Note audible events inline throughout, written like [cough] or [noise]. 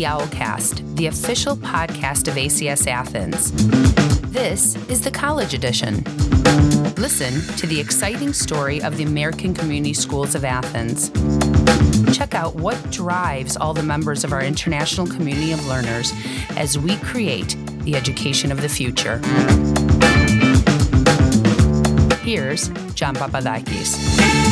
the Owlcast, the official podcast of ACS Athens. This is the college edition. Listen to the exciting story of the American Community Schools of Athens. Check out what drives all the members of our international community of learners as we create the education of the future. Here's John Papadakis.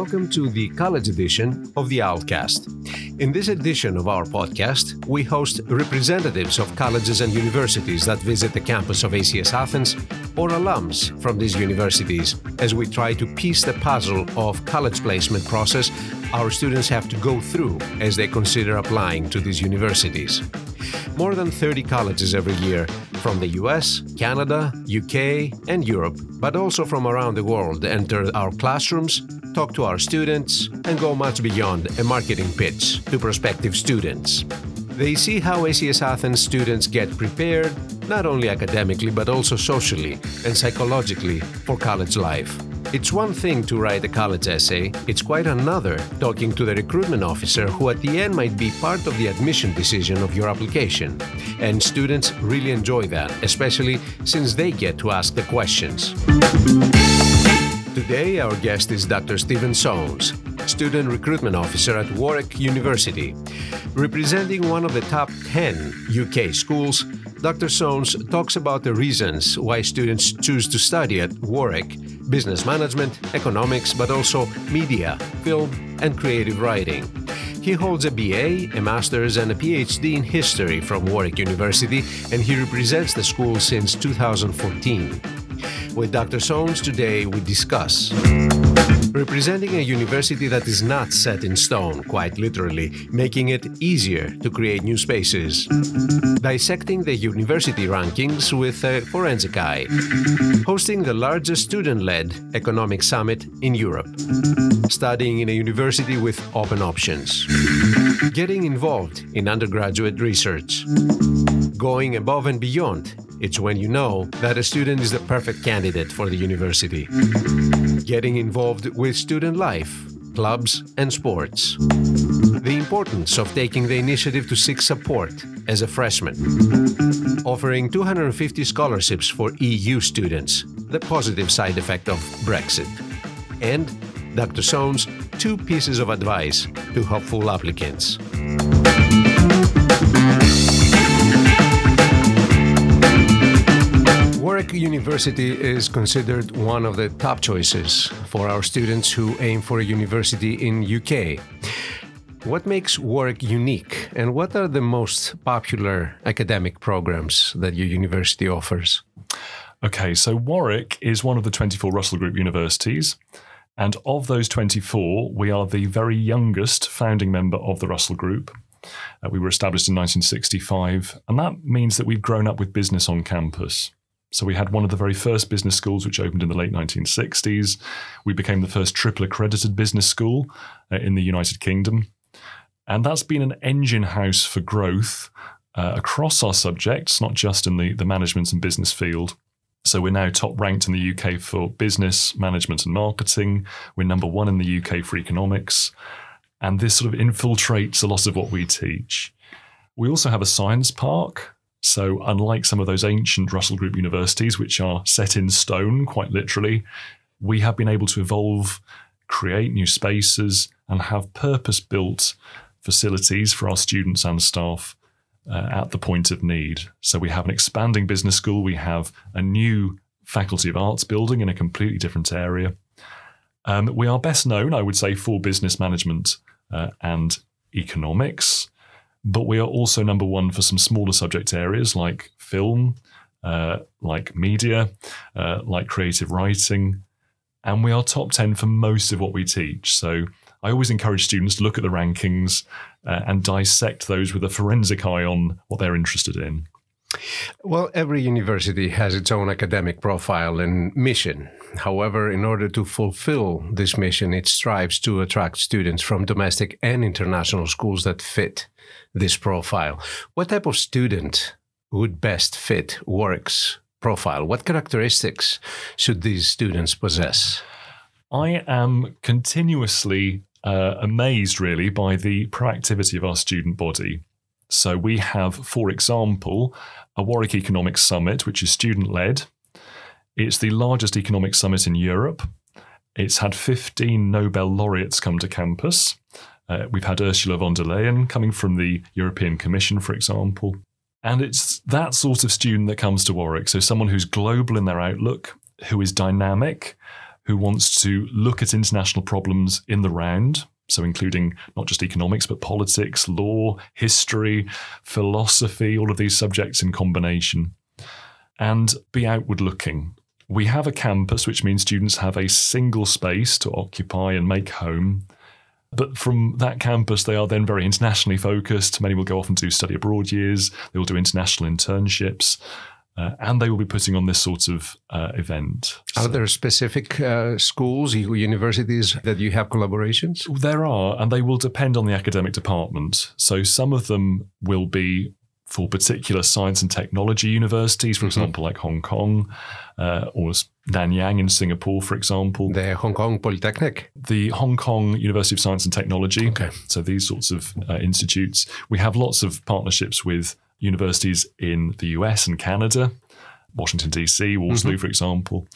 Welcome to the college edition of the Owlcast. In this edition of our podcast, we host representatives of colleges and universities that visit the campus of ACS Athens or alums from these universities as we try to piece the puzzle of college placement process our students have to go through as they consider applying to these universities. More than 30 colleges every year from the US, Canada, UK, and Europe, but also from around the world enter our classrooms talk to our students, and go much beyond a marketing pitch to prospective students. They see how ACS Athens students get prepared, not only academically but also socially and psychologically, for college life. It's one thing to write a college essay, it's quite another talking to the recruitment officer who at the end might be part of the admission decision of your application. And students really enjoy that, especially since they get to ask the questions. Today, our guest is Dr. Stephen Soanes, Student Recruitment Officer at Warwick University. Representing one of the top 10 UK schools, Dr. Soanes talks about the reasons why students choose to study at Warwick business management, economics, but also media, film, and creative writing. He holds a BA, a master's, and a PhD in history from Warwick University, and he represents the school since 2014. With Dr. Soanes today, we discuss representing a university that is not set in stone, quite literally, making it easier to create new spaces, dissecting the university rankings with a forensic eye, hosting the largest student led economic summit in Europe, studying in a university with open options, getting involved in undergraduate research, going above and beyond it's when you know that a student is the perfect candidate for the university. Getting involved with student life, clubs, and sports. The importance of taking the initiative to seek support as a freshman. Offering 250 scholarships for EU students, the positive side effect of Brexit. And Dr. Soanes' two pieces of advice to hopeful applicants. Warwick University is considered one of the top choices for our students who aim for a university in UK. What makes Warwick unique and what are the most popular academic programs that your university offers? Okay, so Warwick is one of the 24 Russell Group universities. And of those 24, we are the very youngest founding member of the Russell Group. Uh, we were established in 1965, and that means that we've grown up with business on campus. So we had one of the very first business schools, which opened in the late 1960s. We became the first triple accredited business school uh, in the United Kingdom. And that's been an engine house for growth uh, across our subjects, not just in the, the management and business field. So we're now top ranked in the UK for business, management, and marketing. We're number one in the UK for economics. And this sort of infiltrates a lot of what we teach. We also have a science park, so, unlike some of those ancient Russell Group universities, which are set in stone, quite literally, we have been able to evolve, create new spaces, and have purpose built facilities for our students and staff uh, at the point of need. So, we have an expanding business school, we have a new Faculty of Arts building in a completely different area. Um, we are best known, I would say, for business management uh, and economics. But we are also number one for some smaller subject areas like film, uh, like media, uh, like creative writing. And we are top 10 for most of what we teach. So I always encourage students to look at the rankings uh, and dissect those with a forensic eye on what they're interested in. Well, every university has its own academic profile and mission. However, in order to fulfill this mission, it strives to attract students from domestic and international schools that fit this profile. What type of student would best fit Warwick's profile? What characteristics should these students possess? I am continuously uh, amazed, really, by the proactivity of our student body. So we have, for example, a Warwick Economics Summit, which is student led. It's the largest economic summit in Europe. It's had 15 Nobel laureates come to campus. Uh, we've had Ursula von der Leyen coming from the European Commission, for example. And it's that sort of student that comes to Warwick. So, someone who's global in their outlook, who is dynamic, who wants to look at international problems in the round, so including not just economics, but politics, law, history, philosophy, all of these subjects in combination, and be outward looking. We have a campus, which means students have a single space to occupy and make home. But from that campus, they are then very internationally focused. Many will go off and do study abroad years. They will do international internships. Uh, and they will be putting on this sort of uh, event. Are so, there specific uh, schools, universities that you have collaborations? There are, and they will depend on the academic department. So some of them will be for particular science and technology universities, for mm-hmm. example, like Hong Kong uh, or Nanyang in Singapore, for example. The Hong Kong Polytechnic? The Hong Kong University of Science and Technology. Okay. So these sorts of uh, institutes. We have lots of partnerships with universities in the US and Canada, Washington, D.C., Waterloo, mm-hmm. for example.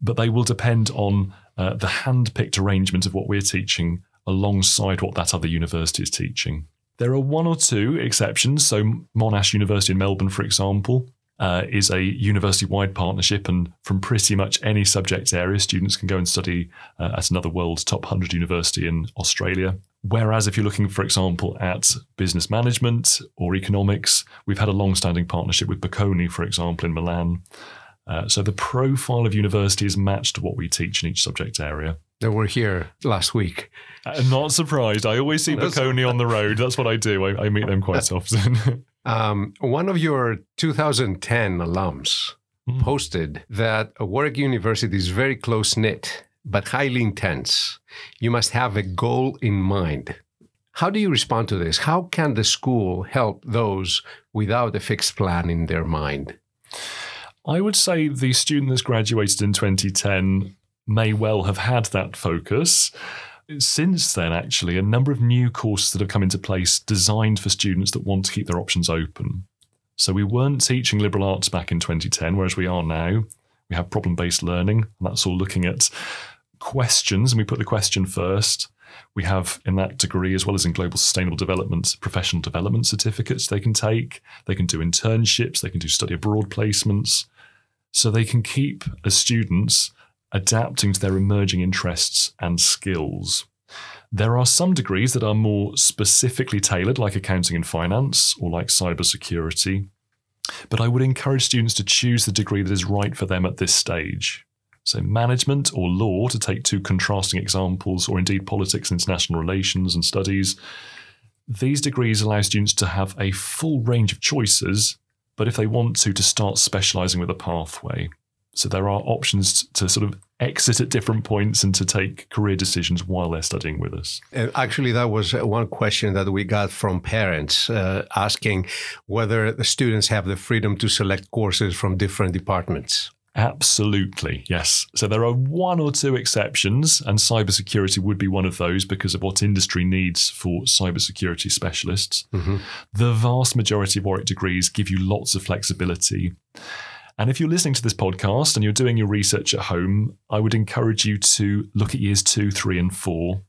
But they will depend on uh, the hand picked arrangement of what we're teaching alongside what that other university is teaching. There are one or two exceptions. So, Monash University in Melbourne, for example, uh, is a university wide partnership, and from pretty much any subject area, students can go and study uh, at another world's top 100 university in Australia. Whereas if you're looking, for example, at business management or economics, we've had a long standing partnership with Bocconi, for example, in Milan. Uh, so the profile of university is matched to what we teach in each subject area. They were here last week. I'm not surprised. I always see Bocconi on the road. That's what I do. I, I meet them quite often. [laughs] um, one of your 2010 alums mm. posted that Warwick University is very close knit but highly intense. You must have a goal in mind. How do you respond to this? How can the school help those without a fixed plan in their mind? I would say the student that's graduated in 2010 may well have had that focus. Since then, actually, a number of new courses that have come into place designed for students that want to keep their options open. So we weren't teaching liberal arts back in 2010, whereas we are now. We have problem based learning, and that's all looking at questions, and we put the question first. We have in that degree, as well as in global sustainable development, professional development certificates they can take. They can do internships, they can do study abroad placements. So they can keep, as students, adapting to their emerging interests and skills. There are some degrees that are more specifically tailored, like accounting and finance or like cybersecurity. But I would encourage students to choose the degree that is right for them at this stage. So, management or law, to take two contrasting examples, or indeed politics international relations and studies, these degrees allow students to have a full range of choices, but if they want to, to start specializing with a pathway. So, there are options to sort of exit at different points and to take career decisions while they're studying with us. Actually, that was one question that we got from parents uh, asking whether the students have the freedom to select courses from different departments. Absolutely, yes. So there are one or two exceptions, and cybersecurity would be one of those because of what industry needs for cybersecurity specialists. Mm-hmm. The vast majority of Warwick degrees give you lots of flexibility. And if you're listening to this podcast and you're doing your research at home, I would encourage you to look at years two, three, and four.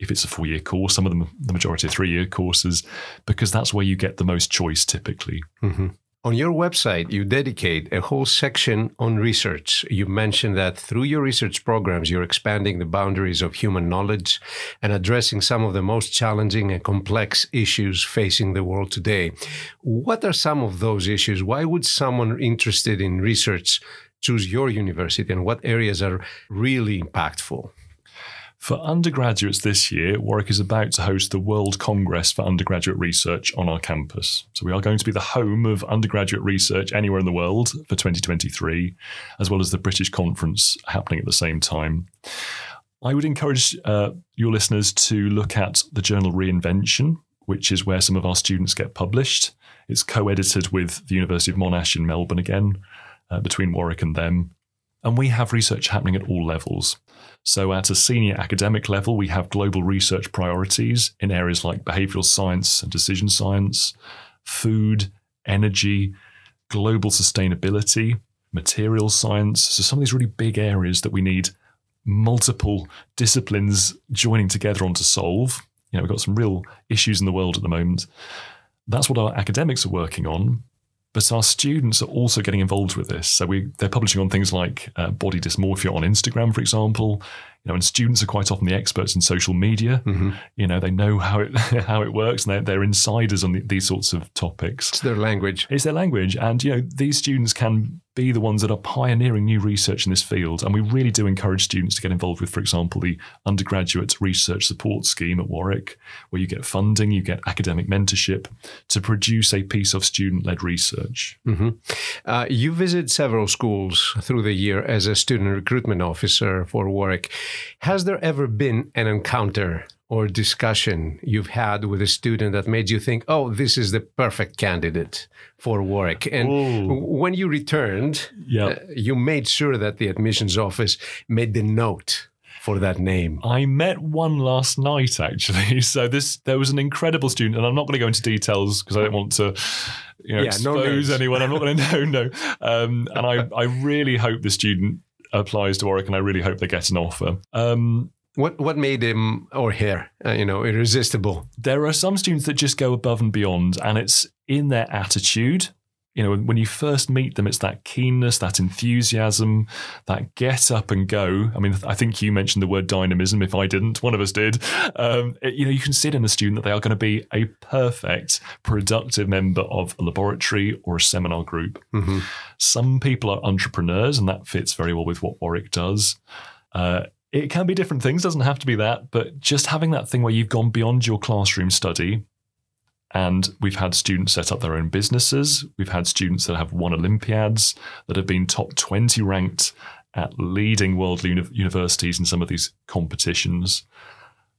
If it's a four year course, some of them, the majority are three year courses, because that's where you get the most choice typically. Mm-hmm. On your website, you dedicate a whole section on research. You mentioned that through your research programs, you're expanding the boundaries of human knowledge and addressing some of the most challenging and complex issues facing the world today. What are some of those issues? Why would someone interested in research choose your university and what areas are really impactful? For undergraduates this year, Warwick is about to host the World Congress for Undergraduate Research on our campus. So we are going to be the home of undergraduate research anywhere in the world for 2023, as well as the British Conference happening at the same time. I would encourage uh, your listeners to look at the journal Reinvention, which is where some of our students get published. It's co edited with the University of Monash in Melbourne again. uh, between Warwick and them. And we have research happening at all levels. So, at a senior academic level, we have global research priorities in areas like behavioral science and decision science, food, energy, global sustainability, material science. So, some of these really big areas that we need multiple disciplines joining together on to solve. You know, we've got some real issues in the world at the moment. That's what our academics are working on. But our students are also getting involved with this. So we, they're publishing on things like uh, body dysmorphia on Instagram, for example. You know, and students are quite often the experts in social media. Mm-hmm. You know, they know how it [laughs] how it works, and they're, they're insiders on the, these sorts of topics. It's their language. It's their language, and you know, these students can be the ones that are pioneering new research in this field. And we really do encourage students to get involved with, for example, the undergraduate research support scheme at Warwick, where you get funding, you get academic mentorship to produce a piece of student led research. Mm-hmm. Uh, you visit several schools through the year as a student recruitment officer for Warwick. Has there ever been an encounter or discussion you've had with a student that made you think, oh, this is the perfect candidate for Warwick? And Ooh. when you returned, Yeah. uh, you made sure that the admissions office made the note for that name. I met one last night actually. [laughs] So this there was an incredible student, and I'm not going to go into details because I don't want to, you know, Yeah, expose names. anyone. I'm not going [laughs] to no no. Um, and I I really hope the student applies to Warwick, and I really hope they get an offer. Um, What what made him or her, uh, you know, irresistible? there are some students that just go above and beyond, and it's in their attitude. You know, when you first meet them, it's that keenness, that enthusiasm, that get up and go. I mean, I think you mentioned the word dynamism. If I didn't, one of us did. Um, it- you know, you can see it in a student that they are going to be a perfect, productive member of a laboratory or a seminar group. Mhm. Some people are entrepreneurs, and that fits very well with what Warwick does. Uh, it can be different things, doesn't have to be that, but just having that thing where you've gone beyond your classroom study. And we've had students set up their own businesses. We've had students that have won Olympiads, that have been top 20 ranked at leading world uni- universities in some of these competitions.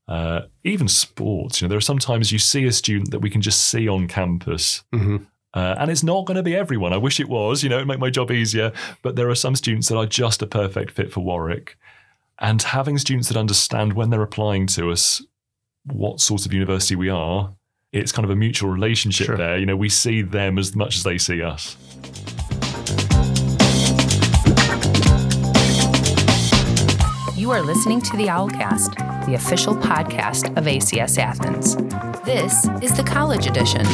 Uh, even sports, you know, there are sometimes you see a student that we can just see on campus Mhm. uh, and it's not going to be everyone. I wish it was, you know, it'd make my job easier. But there are some students that are just a perfect fit for Warwick. And having students that understand when they're applying to us what sort of university we are, it's kind of a mutual relationship Sure. there. You know, we see them as much as they see us. You are listening to the Owlcast, the official podcast of ACS Athens. This is the college edition.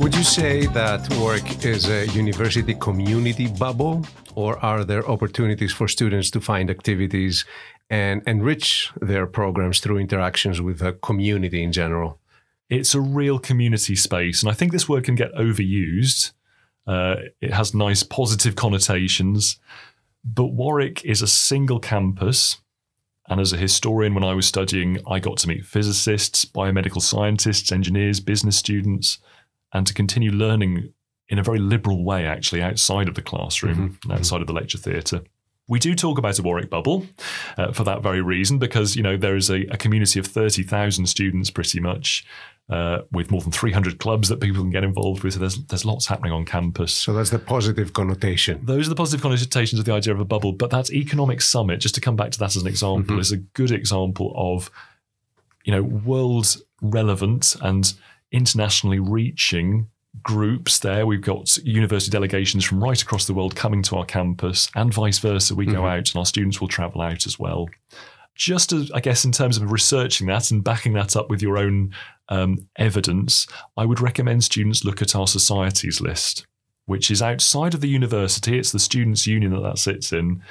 Would you say that Warwick is a university community bubble, or are there opportunities for students to find activities and enrich their programs through interactions with the community in general? It's a real community space. And I think this word can get overused. Uh, it has nice positive connotations. But Warwick is a single campus. And as a historian, when I was studying, I got to meet physicists, biomedical scientists, engineers, business students, and to continue learning in a very liberal way, actually, outside of the classroom, and outside of the lecture theatre. We do talk about a Warwick bubble uh, for that very reason, because you know there is a, a community of thirty thousand students, pretty much, uh, with more than three hundred clubs that people can get involved with. So there's there's lots happening on campus. So that's the positive connotation. Those are the positive connotations of the idea of a bubble. But that economic summit, just to come back to that as an example, is a good example of, you know, world relevant and internationally reaching groups there. We've got university delegations from right across the world coming to our campus, and vice versa. We go out, and our students will travel out as well. Just as, I guess, in terms of researching that and backing that up with your own um, evidence, I would recommend students look at our societies list which is outside of the university. It's the students' union that that sits in,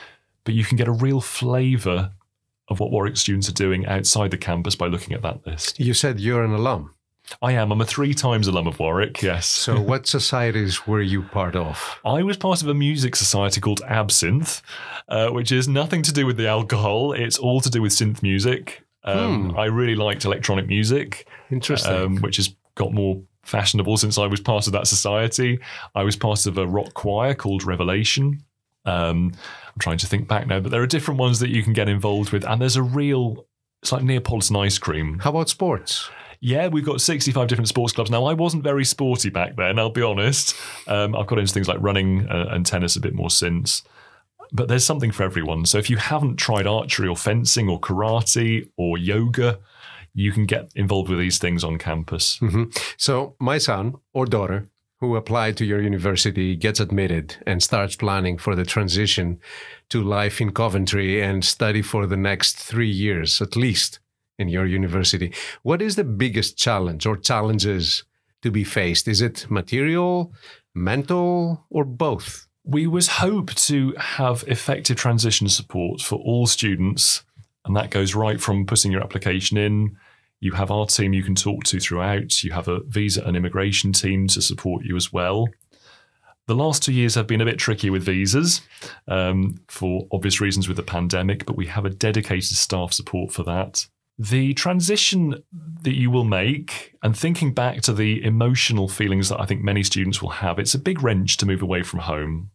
but you can get a real flavour of what Warwick students are doing outside the campus by looking at that list. You said you're an alum. I am. I'm a three times alum of Warwick. Yes. So [laughs] what societies were you part of? I was part of a music society called Absinthe, uh, which is nothing to do with the alcohol. It's all to do with synth music. Um, I really liked electronic music. Interesting. um, which has got more fashionable since I was part of that society. I was part of a rock choir called Revelation. Um, I'm trying to think back now, but there are different ones that you can get involved with, and there's a real. It's like Neapolitan ice cream. How about sports? Yeah, we've got 65 different sports clubs. Now, I wasn't very sporty back then, I'll be honest. Um, I've got into things like running uh, and tennis a bit more since. But there's something for everyone. So if you haven't tried archery or fencing or karate or yoga, you can get involved with these things on campus. Mm-hmm. So, my son or daughter who applied to your university gets admitted and starts planning for the transition to life in Coventry and study for the next three years at least in your university. What is the biggest challenge or challenges to be faced? Is it material, mental, or both? We was hope to have effective transition support for all students, and that goes right from putting your application in you have our team you can talk to throughout. You have a visa and immigration team to support you as well. The last two years have been a bit tricky with visas um, for obvious reasons with the pandemic, but we have a dedicated staff support for that. The transition that you will make, and thinking back to the emotional feelings that I think many students will have, it's a big wrench to move away from home.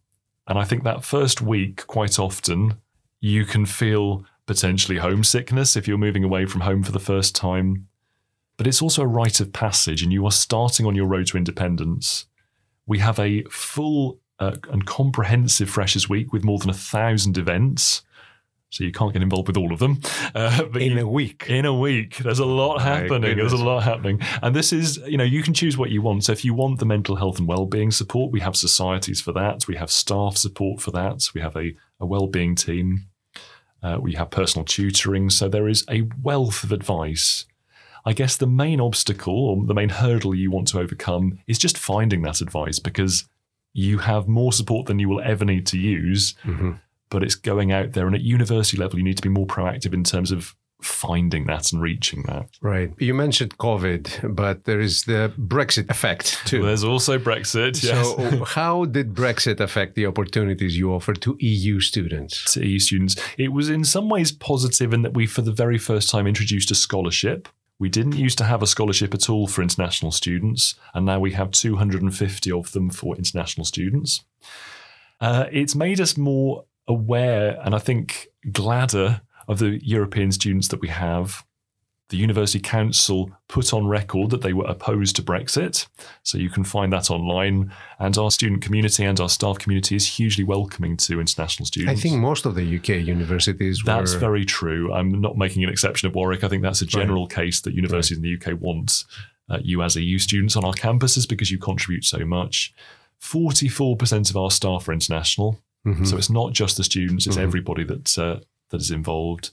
And I think that first week, quite often, you can feel potentially homesickness if you're moving away from home for the first time. But it's also a rite of passage, and you are starting on your road to independence. We have a full uh, and comprehensive Freshers Week with more than a thousand events. So you can't get involved with all of them. Uh, in you, a week. In a week. There's a lot happening. There's a lot happening. And this is, you know, you can choose what you want. So if you want the mental health and well-being support, we have societies for that. We have staff support for that. We have a, a well-being team. Uh, we have personal tutoring. So there is a wealth of advice. I guess the main obstacle or the main hurdle you want to overcome is just finding that advice because you have more support than you will ever need to use. Mm-hmm. But it's going out there. And at university level, you need to be more proactive in terms of finding that and reaching that. Right. You mentioned COVID, but there is the Brexit effect too. There's also Brexit. Yes. So, [laughs] how did Brexit affect the opportunities you offer to EU students? To EU students, it was in some ways positive in that we, for the very first time, introduced a scholarship. We didn't used to have a scholarship at all for international students, and now we have 250 of them for international students. Uh, it's made us more aware and I think gladder of the European students that we have, the University Council put on record that they were opposed to Brexit. So you can find that online. And our student community and our staff community is hugely welcoming to international students. I think most of the UK universities That's very true. I'm not making an exception of Warwick. I think that's a general right. case that universities right. in the UK want uh, you as EU students on our campuses because you contribute so much. 44% of our staff are international. Mm-hmm. So it's not just the students, it's mm-hmm. everybody that uh, that is involved.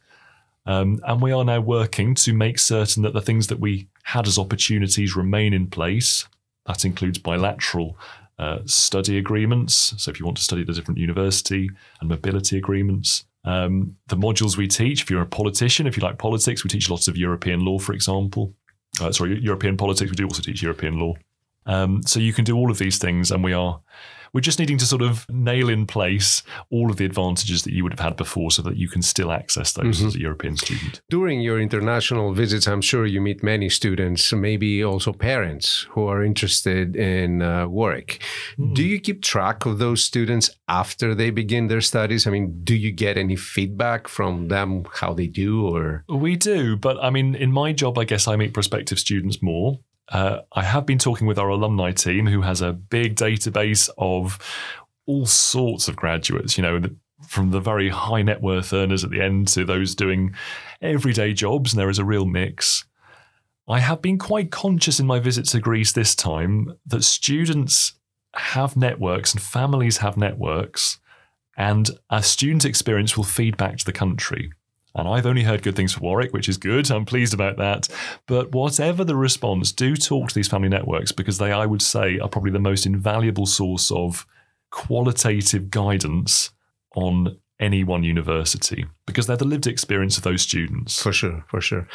Um, and we are now working to make certain that the things that we had as opportunities remain in place. That includes bilateral uh, study agreements. So, if you want to study at a different university, and mobility agreements. Um, the modules we teach, if you're a politician, if you like politics, we teach lots of European law, for example. Uh, sorry, European politics. We do also teach European law. Um, so you can do all of these things, and we are we're just needing to sort of nail in place all of the advantages that you would have had before so that you can still access those mm-hmm. as a European student. During your international visits, I'm sure you meet many students, maybe also parents who are interested in uh, Warwick. Mm. Do you keep track of those students after they begin their studies? I mean, do you get any feedback from them how they do or We do, but I mean in my job I guess I meet prospective students more uh, I have been talking with our alumni team, who has a big database of all sorts of graduates. You know, from the very high net worth earners at the end to those doing everyday jobs, and there is a real mix. I have been quite conscious in my visit to Greece this time that students have networks and families have networks, and a student experience will feed back to the country. And I've only heard good things for Warwick, which is good. I'm pleased about that. But whatever the response, do talk to these family networks because they, I would say, are probably the most invaluable source of qualitative guidance on any one university because they're the lived experience of those students. For sure, for sure.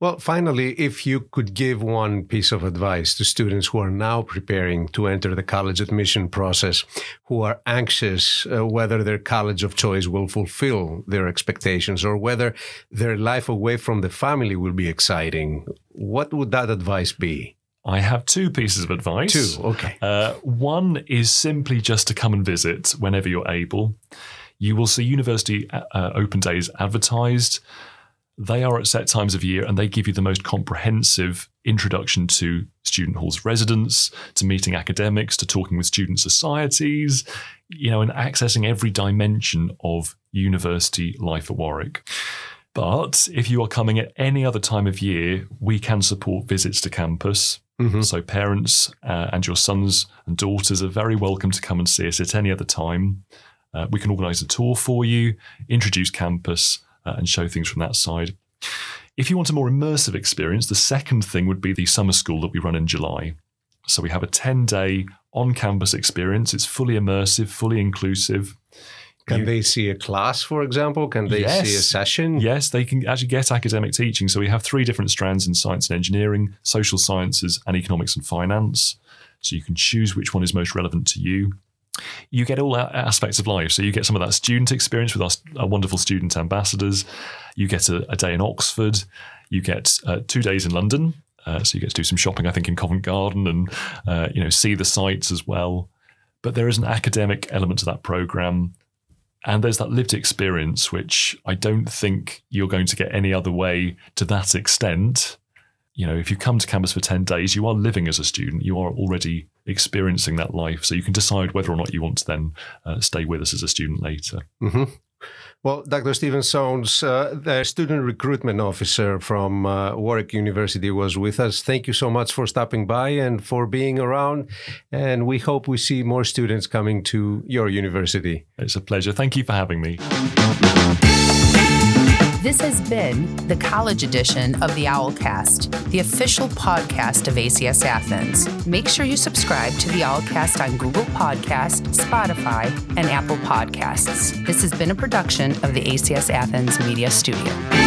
Well, finally, if you could give one piece of advice to students who are now preparing to enter the college admission process, who are anxious uh, whether their college of choice will fulfill their expectations or whether their life away from the family will be exciting, what would that advice be? I have two pieces of advice. Two, okay. Uh, one is simply just to come and visit whenever you're able. You will see university uh, open days advertised. They are at set times of year and they give you the most comprehensive introduction to student halls residents, to meeting academics, to talking with student societies, you know, and accessing every dimension of university life at Warwick. But if you are coming at any other time of year, we can support visits to campus. Mm-hmm. So parents uh, and your sons and daughters are very welcome to come and see us at any other time. Uh, we can organise a tour for you, introduce campus, uh, and show things from that side. If you want a more immersive experience, the second thing would be the summer school that we run in July. So we have a 10 day on campus experience. It's fully immersive, fully inclusive. Can you, they see a class, for example? Can they yes, see a session? Yes, they can actually get academic teaching. So we have three different strands in science and engineering, social sciences, and economics and finance. So you can choose which one is most relevant to you. You get all aspects of life. So you get some of that student experience with our, our wonderful student ambassadors. You get a, a day in Oxford. You get uh, two days in London. Uh, so you get to do some shopping, I think, in Covent Garden and uh, you know see the sights as well. But there is an academic element to that program and there's that lived experience, which I don't think you're going to get any other way to that extent. You know, if you come to campus for 10 days, you are living as a student, you are already experiencing that life. So you can decide whether or not you want to then uh, stay with us as a student later. Mm-hmm. Well, Dr. Stephen Soanes, uh, the student recruitment officer from uh, Warwick University, was with us. Thank you so much for stopping by and for being around. And we hope we see more students coming to your university. It's a pleasure. Thank you for having me. This has been the college edition of the Owlcast, the official podcast of ACS Athens. Make sure you subscribe to the Owlcast on Google Podcast, Spotify, and Apple Podcasts. This has been a production of the ACS Athens Media Studio.